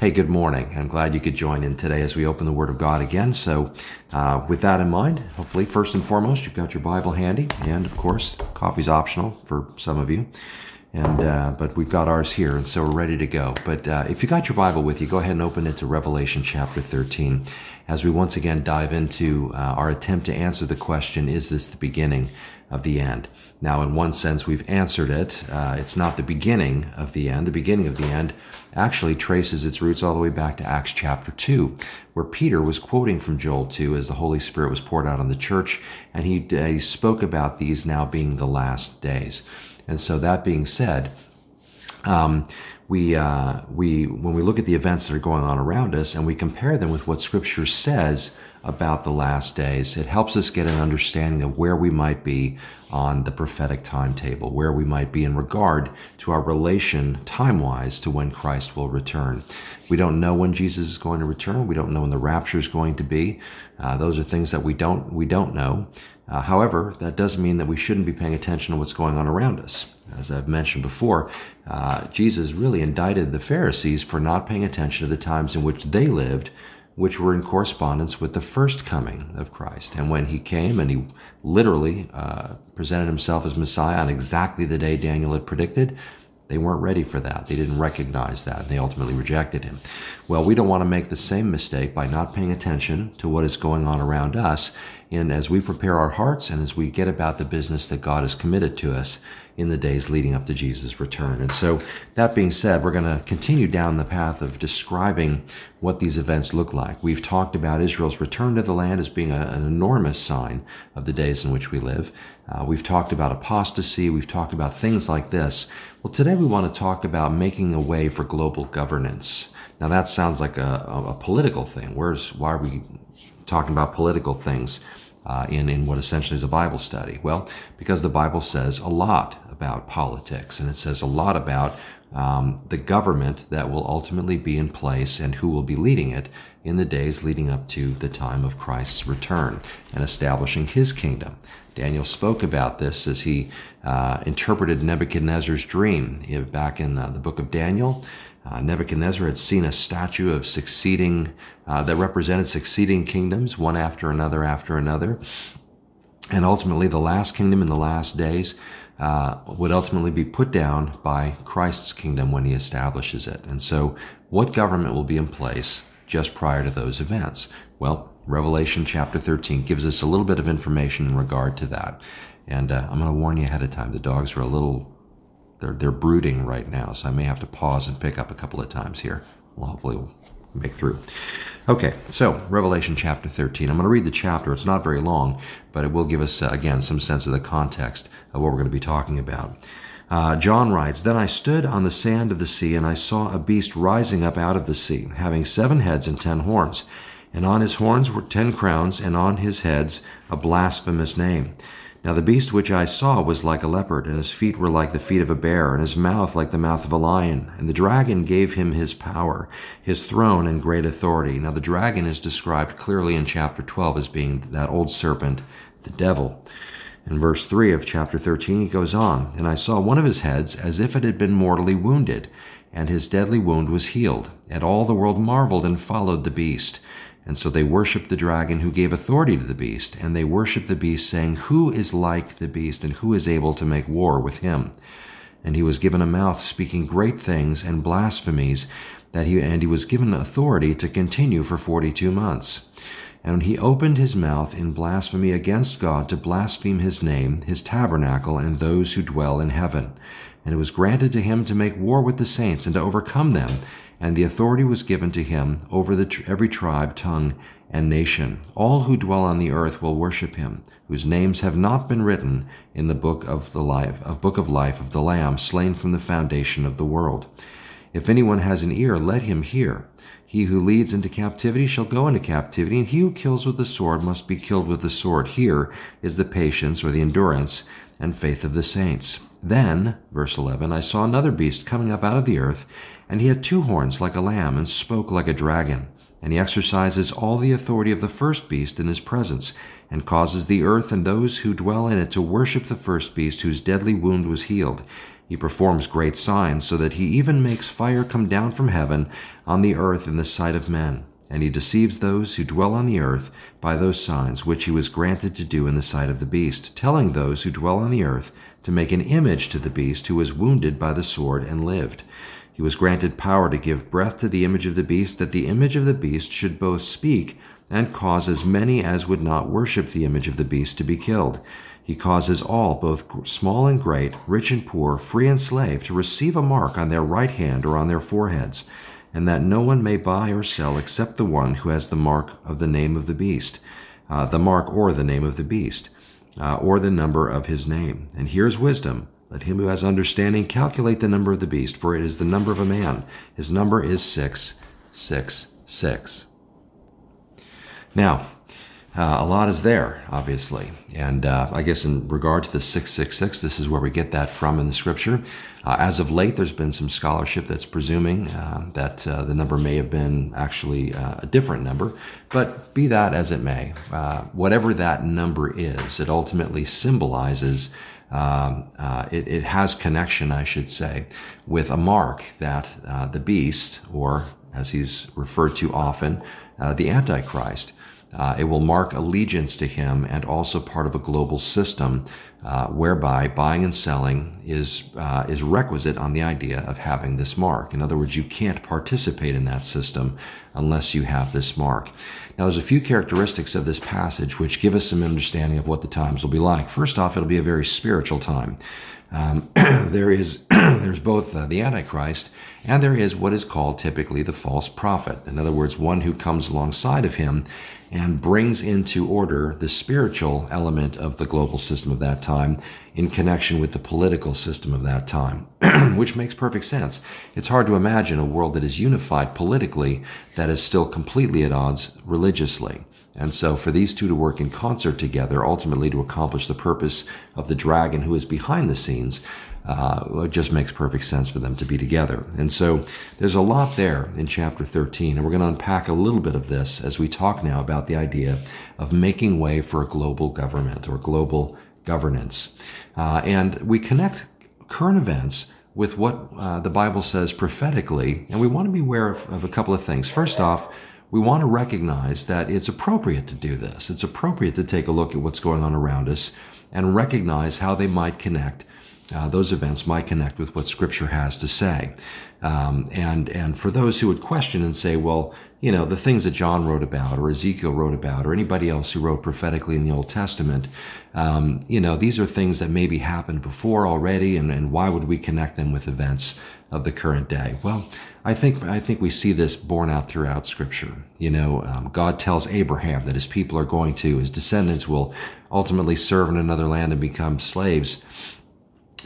Hey, good morning. I'm glad you could join in today as we open the Word of God again. So, uh, with that in mind, hopefully, first and foremost, you've got your Bible handy, and of course, coffee's optional for some of you. And uh, but we've got ours here, and so we're ready to go. But uh, if you got your Bible with you, go ahead and open it to Revelation chapter 13, as we once again dive into uh, our attempt to answer the question: Is this the beginning of the end? Now, in one sense, we've answered it. Uh, it's not the beginning of the end. The beginning of the end actually traces its roots all the way back to Acts chapter 2, where Peter was quoting from Joel 2 as the Holy Spirit was poured out on the church, and he, uh, he spoke about these now being the last days. And so, that being said, um, we, uh, we, when we look at the events that are going on around us and we compare them with what Scripture says about the last days, it helps us get an understanding of where we might be on the prophetic timetable, where we might be in regard to our relation time wise to when Christ will return. We don't know when Jesus is going to return. We don't know when the rapture is going to be. Uh, those are things that we don't we don't know. Uh, however, that doesn't mean that we shouldn't be paying attention to what's going on around us. As I've mentioned before, uh, Jesus really indicted the Pharisees for not paying attention to the times in which they lived, which were in correspondence with the first coming of Christ. And when he came and he literally uh, presented himself as Messiah on exactly the day Daniel had predicted, they weren't ready for that. They didn't recognize that. And they ultimately rejected him. Well, we don't want to make the same mistake by not paying attention to what is going on around us. And as we prepare our hearts and as we get about the business that God has committed to us in the days leading up to Jesus' return. And so, that being said, we're going to continue down the path of describing what these events look like. We've talked about Israel's return to the land as being a, an enormous sign of the days in which we live. Uh, we've talked about apostasy. We've talked about things like this. Well, today we want to talk about making a way for global governance. Now, that sounds like a, a, a political thing. Where's, why are we talking about political things? Uh, in, in what essentially is a Bible study? Well, because the Bible says a lot about politics, and it says a lot about um, the government that will ultimately be in place and who will be leading it in the days leading up to the time of Christ's return and establishing his kingdom. Daniel spoke about this as he uh, interpreted Nebuchadnezzar's dream back in uh, the book of Daniel. Uh, Nebuchadnezzar had seen a statue of succeeding, uh, that represented succeeding kingdoms, one after another after another. And ultimately, the last kingdom in the last days uh, would ultimately be put down by Christ's kingdom when he establishes it. And so, what government will be in place just prior to those events? Well, Revelation chapter 13 gives us a little bit of information in regard to that. And uh, I'm going to warn you ahead of time. The dogs are a little, they're, they're brooding right now, so I may have to pause and pick up a couple of times here. Well, hopefully we'll make through. Okay, so Revelation chapter 13. I'm going to read the chapter. It's not very long, but it will give us, uh, again, some sense of the context of what we're going to be talking about. Uh, John writes, Then I stood on the sand of the sea, and I saw a beast rising up out of the sea, having seven heads and ten horns. And on his horns were ten crowns, and on his heads a blasphemous name. Now the beast which I saw was like a leopard, and his feet were like the feet of a bear, and his mouth like the mouth of a lion. And the dragon gave him his power, his throne, and great authority. Now the dragon is described clearly in chapter 12 as being that old serpent, the devil. In verse 3 of chapter 13, he goes on, And I saw one of his heads as if it had been mortally wounded, and his deadly wound was healed. And all the world marveled and followed the beast. And so they worshiped the dragon who gave authority to the beast, and they worshiped the beast, saying, Who is like the beast, and who is able to make war with him? And he was given a mouth speaking great things and blasphemies, that he and he was given authority to continue for forty two months. And he opened his mouth in blasphemy against God to blaspheme his name, his tabernacle, and those who dwell in heaven. And it was granted to him to make war with the saints and to overcome them and the authority was given to him over the, every tribe, tongue, and nation. All who dwell on the earth will worship him, whose names have not been written in the book of the life, of book of life of the Lamb, slain from the foundation of the world. If anyone has an ear, let him hear. He who leads into captivity shall go into captivity, and he who kills with the sword must be killed with the sword. Here is the patience or the endurance and faith of the saints. Then, verse 11, I saw another beast coming up out of the earth, and he had two horns like a lamb, and spoke like a dragon. and he exercises all the authority of the first beast in his presence, and causes the earth and those who dwell in it to worship the first beast whose deadly wound was healed. He performs great signs, so that he even makes fire come down from heaven on the earth in the sight of men. And he deceives those who dwell on the earth by those signs which he was granted to do in the sight of the beast, telling those who dwell on the earth to make an image to the beast who was wounded by the sword and lived. He was granted power to give breath to the image of the beast, that the image of the beast should both speak and cause as many as would not worship the image of the beast to be killed. He causes all, both small and great, rich and poor, free and slave, to receive a mark on their right hand or on their foreheads, and that no one may buy or sell except the one who has the mark of the name of the beast, uh, the mark or the name of the beast, uh, or the number of his name. And here's wisdom. Let him who has understanding calculate the number of the beast, for it is the number of a man. His number is 666. Now, uh, a lot is there, obviously. And uh, I guess in regard to the 666, this is where we get that from in the scripture. Uh, as of late, there's been some scholarship that's presuming uh, that uh, the number may have been actually uh, a different number. But be that as it may, whatever that number is, it ultimately symbolizes um, it, it, has connection, I should say, with a mark that the beast, or as he's referred to often, the Antichrist, uh, it will mark allegiance to him and also part of a global system uh, whereby buying and selling is uh, is requisite on the idea of having this mark. In other words, you can't participate in that system unless you have this mark. Now, there's a few characteristics of this passage which give us some understanding of what the times will be like. First off, it'll be a very spiritual time. Um, there is there's both uh, the Antichrist and there is what is called typically the false prophet. In other words, one who comes alongside of him and brings into order the spiritual element of the global system of that time in connection with the political system of that time, which makes perfect sense. It's hard to imagine a world that is unified politically that is still completely at odds religiously. And so, for these two to work in concert together, ultimately to accomplish the purpose of the dragon who is behind the scenes, uh, it just makes perfect sense for them to be together. And so, there's a lot there in chapter 13, and we're going to unpack a little bit of this as we talk now about the idea of making way for a global government or global governance. Uh, and we connect current events with what uh, the Bible says prophetically, and we want to be aware of, of a couple of things. First off, we want to recognize that it's appropriate to do this. It's appropriate to take a look at what's going on around us and recognize how they might connect. Uh, those events might connect with what Scripture has to say. Um, and and for those who would question and say, well, you know, the things that John wrote about, or Ezekiel wrote about, or anybody else who wrote prophetically in the Old Testament, um, you know, these are things that maybe happened before already, and, and why would we connect them with events of the current day? Well, I think I think we see this borne out throughout Scripture. You know, um, God tells Abraham that his people are going to, his descendants will ultimately serve in another land and become slaves,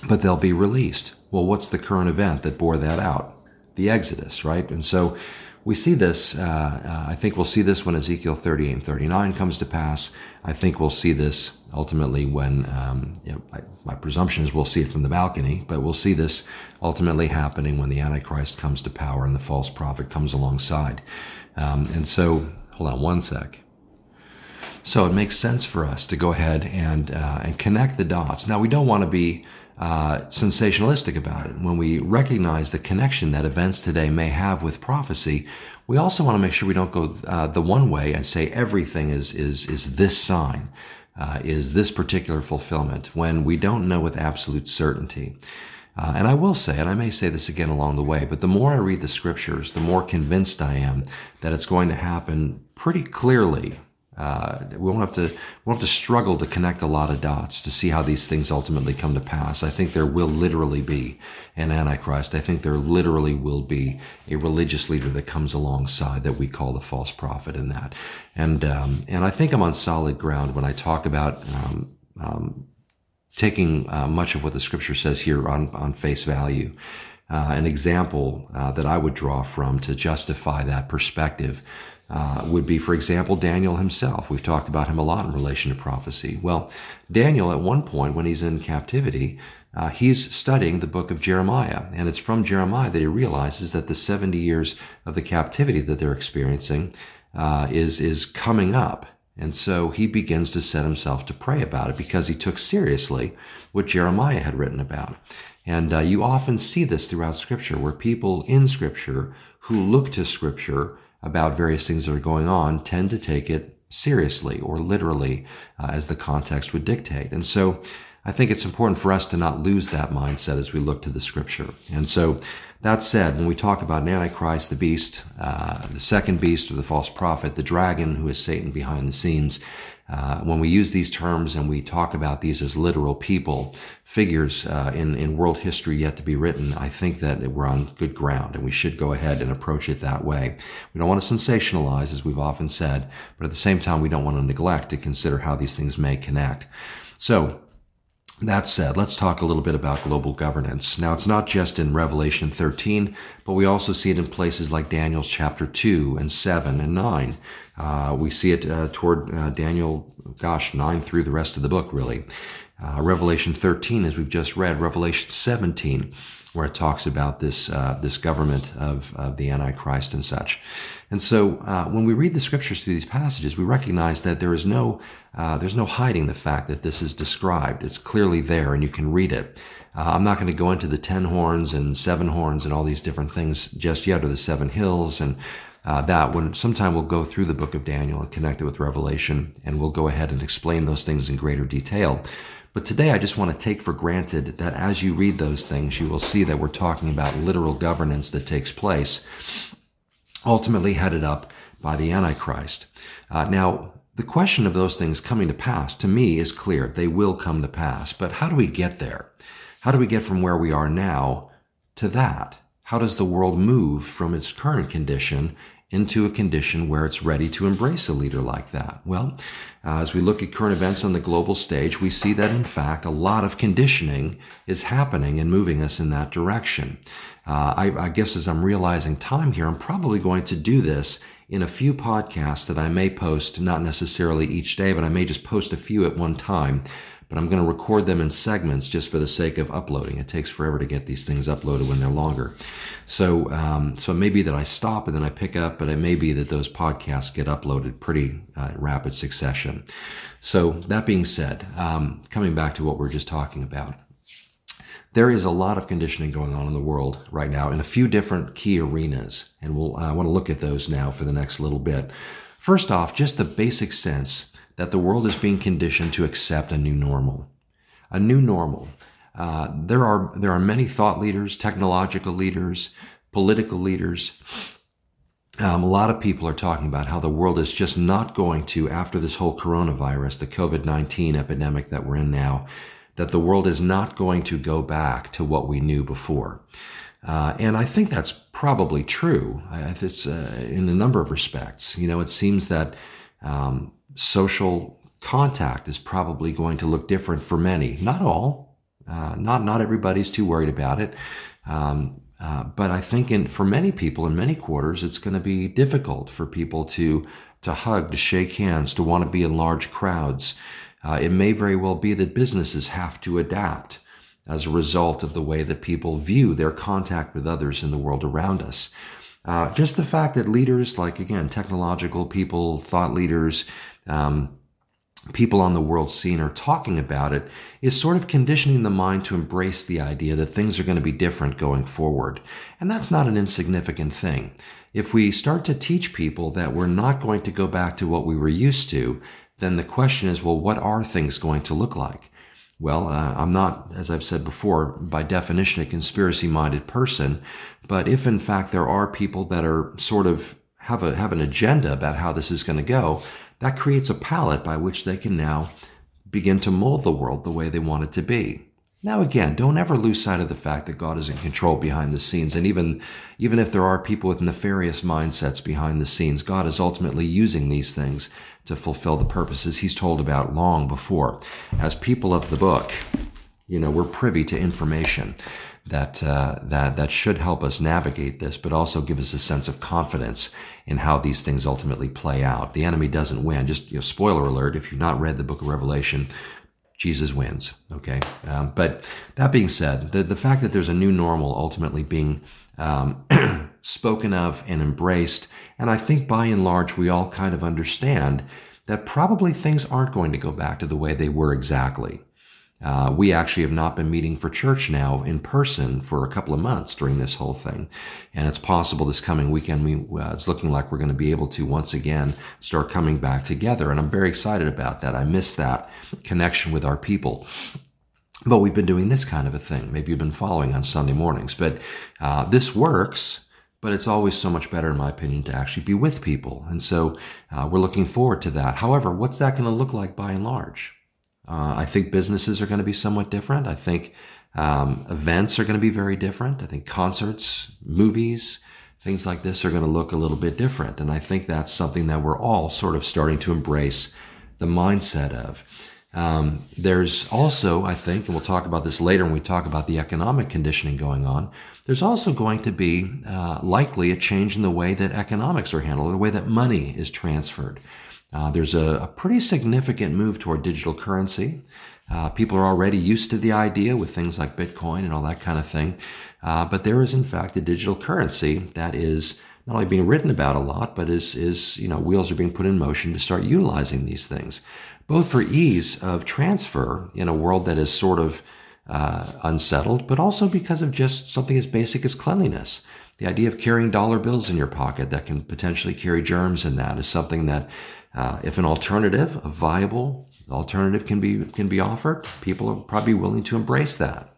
but they'll be released. Well, what's the current event that bore that out? The Exodus, right? And so we see this. Uh, uh, I think we'll see this when Ezekiel 38 and 39 comes to pass. I think we'll see this ultimately when, um, you know, I, my presumption is we'll see it from the balcony, but we'll see this ultimately happening when the Antichrist comes to power and the false prophet comes alongside. Um, and so, hold on one sec. So it makes sense for us to go ahead and uh, and connect the dots. Now we don't want to be uh, sensationalistic about it. When we recognize the connection that events today may have with prophecy, we also want to make sure we don't go uh, the one way and say everything is is is this sign, uh, is this particular fulfillment, when we don't know with absolute certainty. Uh, and I will say, and I may say this again along the way, but the more I read the scriptures, the more convinced I am that it's going to happen pretty clearly uh, we won't have to we won't have to struggle to connect a lot of dots to see how these things ultimately come to pass. I think there will literally be an antichrist. I think there literally will be a religious leader that comes alongside that we call the false prophet in that. And um, and I think I'm on solid ground when I talk about um, um, taking uh, much of what the scripture says here on on face value. Uh, an example uh, that I would draw from to justify that perspective uh, would be, for example, Daniel himself. We've talked about him a lot in relation to prophecy. Well, Daniel, at one point when he's in captivity, uh, he's studying the book of Jeremiah. And it's from Jeremiah that he realizes that the 70 years of the captivity that they're experiencing uh, is, is coming up. And so he begins to set himself to pray about it because he took seriously what Jeremiah had written about. And uh, you often see this throughout Scripture, where people in Scripture who look to Scripture about various things that are going on tend to take it seriously or literally uh, as the context would dictate. And so I think it's important for us to not lose that mindset as we look to the Scripture. And so that said, when we talk about an Antichrist, the beast, uh, the second beast or the false prophet, the dragon who is Satan behind the scenes, uh, when we use these terms and we talk about these as literal people, figures uh, in, in world history yet to be written, I think that we're on good ground and we should go ahead and approach it that way. We don't want to sensationalize, as we've often said, but at the same time, we don't want to neglect to consider how these things may connect. So, that said, let's talk a little bit about global governance. Now, it's not just in Revelation 13, but we also see it in places like Daniel's chapter 2 and 7 and 9. Uh, we see it uh, toward uh, Daniel, gosh, 9 through the rest of the book, really. Uh, Revelation 13, as we've just read, Revelation 17, where it talks about this uh, this government of, of the Antichrist and such. And so, uh, when we read the scriptures through these passages, we recognize that there is no uh, there's no hiding the fact that this is described. It's clearly there, and you can read it. Uh, I'm not going to go into the ten horns and seven horns and all these different things just yet, or the seven hills and uh, that when sometime we'll go through the book of Daniel and connect it with Revelation, and we'll go ahead and explain those things in greater detail. But today I just want to take for granted that as you read those things, you will see that we're talking about literal governance that takes place, ultimately headed up by the Antichrist. Uh, now, the question of those things coming to pass to me is clear. They will come to pass. But how do we get there? How do we get from where we are now to that? How does the world move from its current condition into a condition where it's ready to embrace a leader like that? Well, uh, as we look at current events on the global stage, we see that in fact a lot of conditioning is happening and moving us in that direction. Uh, I, I guess as I'm realizing time here, I'm probably going to do this in a few podcasts that I may post, not necessarily each day, but I may just post a few at one time but I'm going to record them in segments just for the sake of uploading. It takes forever to get these things uploaded when they're longer. So, um, so it may be that I stop and then I pick up, but it may be that those podcasts get uploaded pretty uh, rapid succession. So that being said, um, coming back to what we are just talking about, there is a lot of conditioning going on in the world right now in a few different key arenas, and we'll I want to look at those now for the next little bit. First off, just the basic sense that the world is being conditioned to accept a new normal. A new normal. Uh, there are there are many thought leaders, technological leaders, political leaders. Um, a lot of people are talking about how the world is just not going to, after this whole coronavirus, the COVID 19 epidemic that we're in now, that the world is not going to go back to what we knew before. Uh, and I think that's probably true. It's uh, in a number of respects. You know, it seems that um, social contact is probably going to look different for many. Not all. Uh, not not everybody's too worried about it. Um, uh, but I think in, for many people in many quarters, it's going to be difficult for people to to hug, to shake hands, to want to be in large crowds. Uh, it may very well be that businesses have to adapt as a result of the way that people view their contact with others in the world around us. Uh, just the fact that leaders, like again, technological people, thought leaders, um, people on the world scene are talking about it is sort of conditioning the mind to embrace the idea that things are going to be different going forward. And that's not an insignificant thing. If we start to teach people that we're not going to go back to what we were used to, then the question is, well, what are things going to look like? Well, uh, I'm not, as I've said before, by definition, a conspiracy minded person. But if in fact there are people that are sort of have a, have an agenda about how this is going to go, that creates a palette by which they can now begin to mold the world the way they want it to be. Now again, don't ever lose sight of the fact that God is in control behind the scenes. And even, even if there are people with nefarious mindsets behind the scenes, God is ultimately using these things to fulfill the purposes he's told about long before. As people of the book, you know, we're privy to information that uh, that that should help us navigate this, but also give us a sense of confidence in how these things ultimately play out. The enemy doesn't win. Just you know, spoiler alert: if you've not read the Book of Revelation, Jesus wins. Okay. Um, but that being said, the, the fact that there's a new normal ultimately being um, spoken of and embraced, and I think by and large we all kind of understand that probably things aren't going to go back to the way they were exactly. Uh, we actually have not been meeting for church now in person for a couple of months during this whole thing. And it's possible this coming weekend, we, uh, it's looking like we're going to be able to once again start coming back together. And I'm very excited about that. I miss that connection with our people. But we've been doing this kind of a thing. Maybe you've been following on Sunday mornings. But uh, this works but it's always so much better, in my opinion, to actually be with people. And so uh, we're looking forward to that. However, what's that going to look like by and large? Uh, I think businesses are going to be somewhat different. I think um, events are going to be very different. I think concerts, movies, things like this are going to look a little bit different. And I think that's something that we're all sort of starting to embrace the mindset of. Um, there's also, I think, and we'll talk about this later when we talk about the economic conditioning going on, there's also going to be uh, likely a change in the way that economics are handled, the way that money is transferred. Uh, there's a, a, pretty significant move toward digital currency. Uh, people are already used to the idea with things like Bitcoin and all that kind of thing. Uh, but there is, in fact, a digital currency that is not only being written about a lot, but is, is, you know, wheels are being put in motion to start utilizing these things, both for ease of transfer in a world that is sort of uh, unsettled, but also because of just something as basic as cleanliness. The idea of carrying dollar bills in your pocket that can potentially carry germs in that is something that uh, if an alternative, a viable alternative can be, can be offered, people are probably willing to embrace that.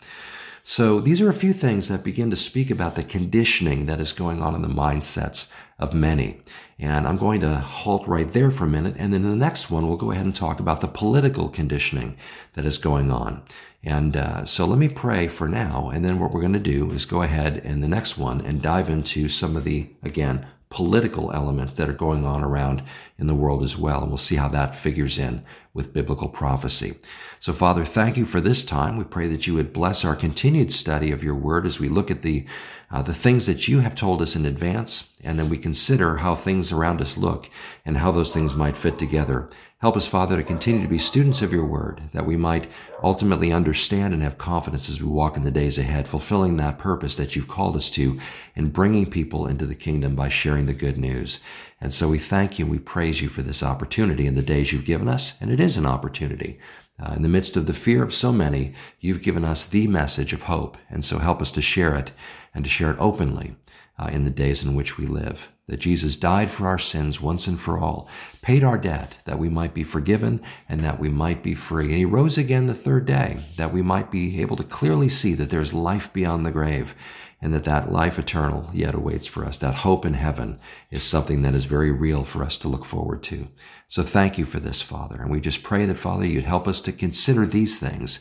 So these are a few things that begin to speak about the conditioning that is going on in the mindsets of many. And I'm going to halt right there for a minute. And then in the next one, we'll go ahead and talk about the political conditioning that is going on. And uh, so let me pray for now. And then what we're going to do is go ahead in the next one and dive into some of the, again, political elements that are going on around in the world as well. And we'll see how that figures in with biblical prophecy. So, Father, thank you for this time. We pray that you would bless our continued study of your word as we look at the, uh, the things that you have told us in advance, and then we consider how things around us look and how those things might fit together. Help us, Father, to continue to be students of your word, that we might ultimately understand and have confidence as we walk in the days ahead, fulfilling that purpose that you've called us to in bringing people into the kingdom by sharing the good news. And so we thank you and we praise you for this opportunity in the days you've given us, and it is an opportunity. Uh, in the midst of the fear of so many, you've given us the message of hope, and so help us to share it and to share it openly uh, in the days in which we live. That Jesus died for our sins once and for all, paid our debt that we might be forgiven and that we might be free. And he rose again the third day that we might be able to clearly see that there's life beyond the grave and that that life eternal yet awaits for us. That hope in heaven is something that is very real for us to look forward to. So thank you for this, Father. And we just pray that, Father, you'd help us to consider these things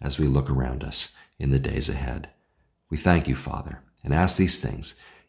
as we look around us in the days ahead. We thank you, Father, and ask these things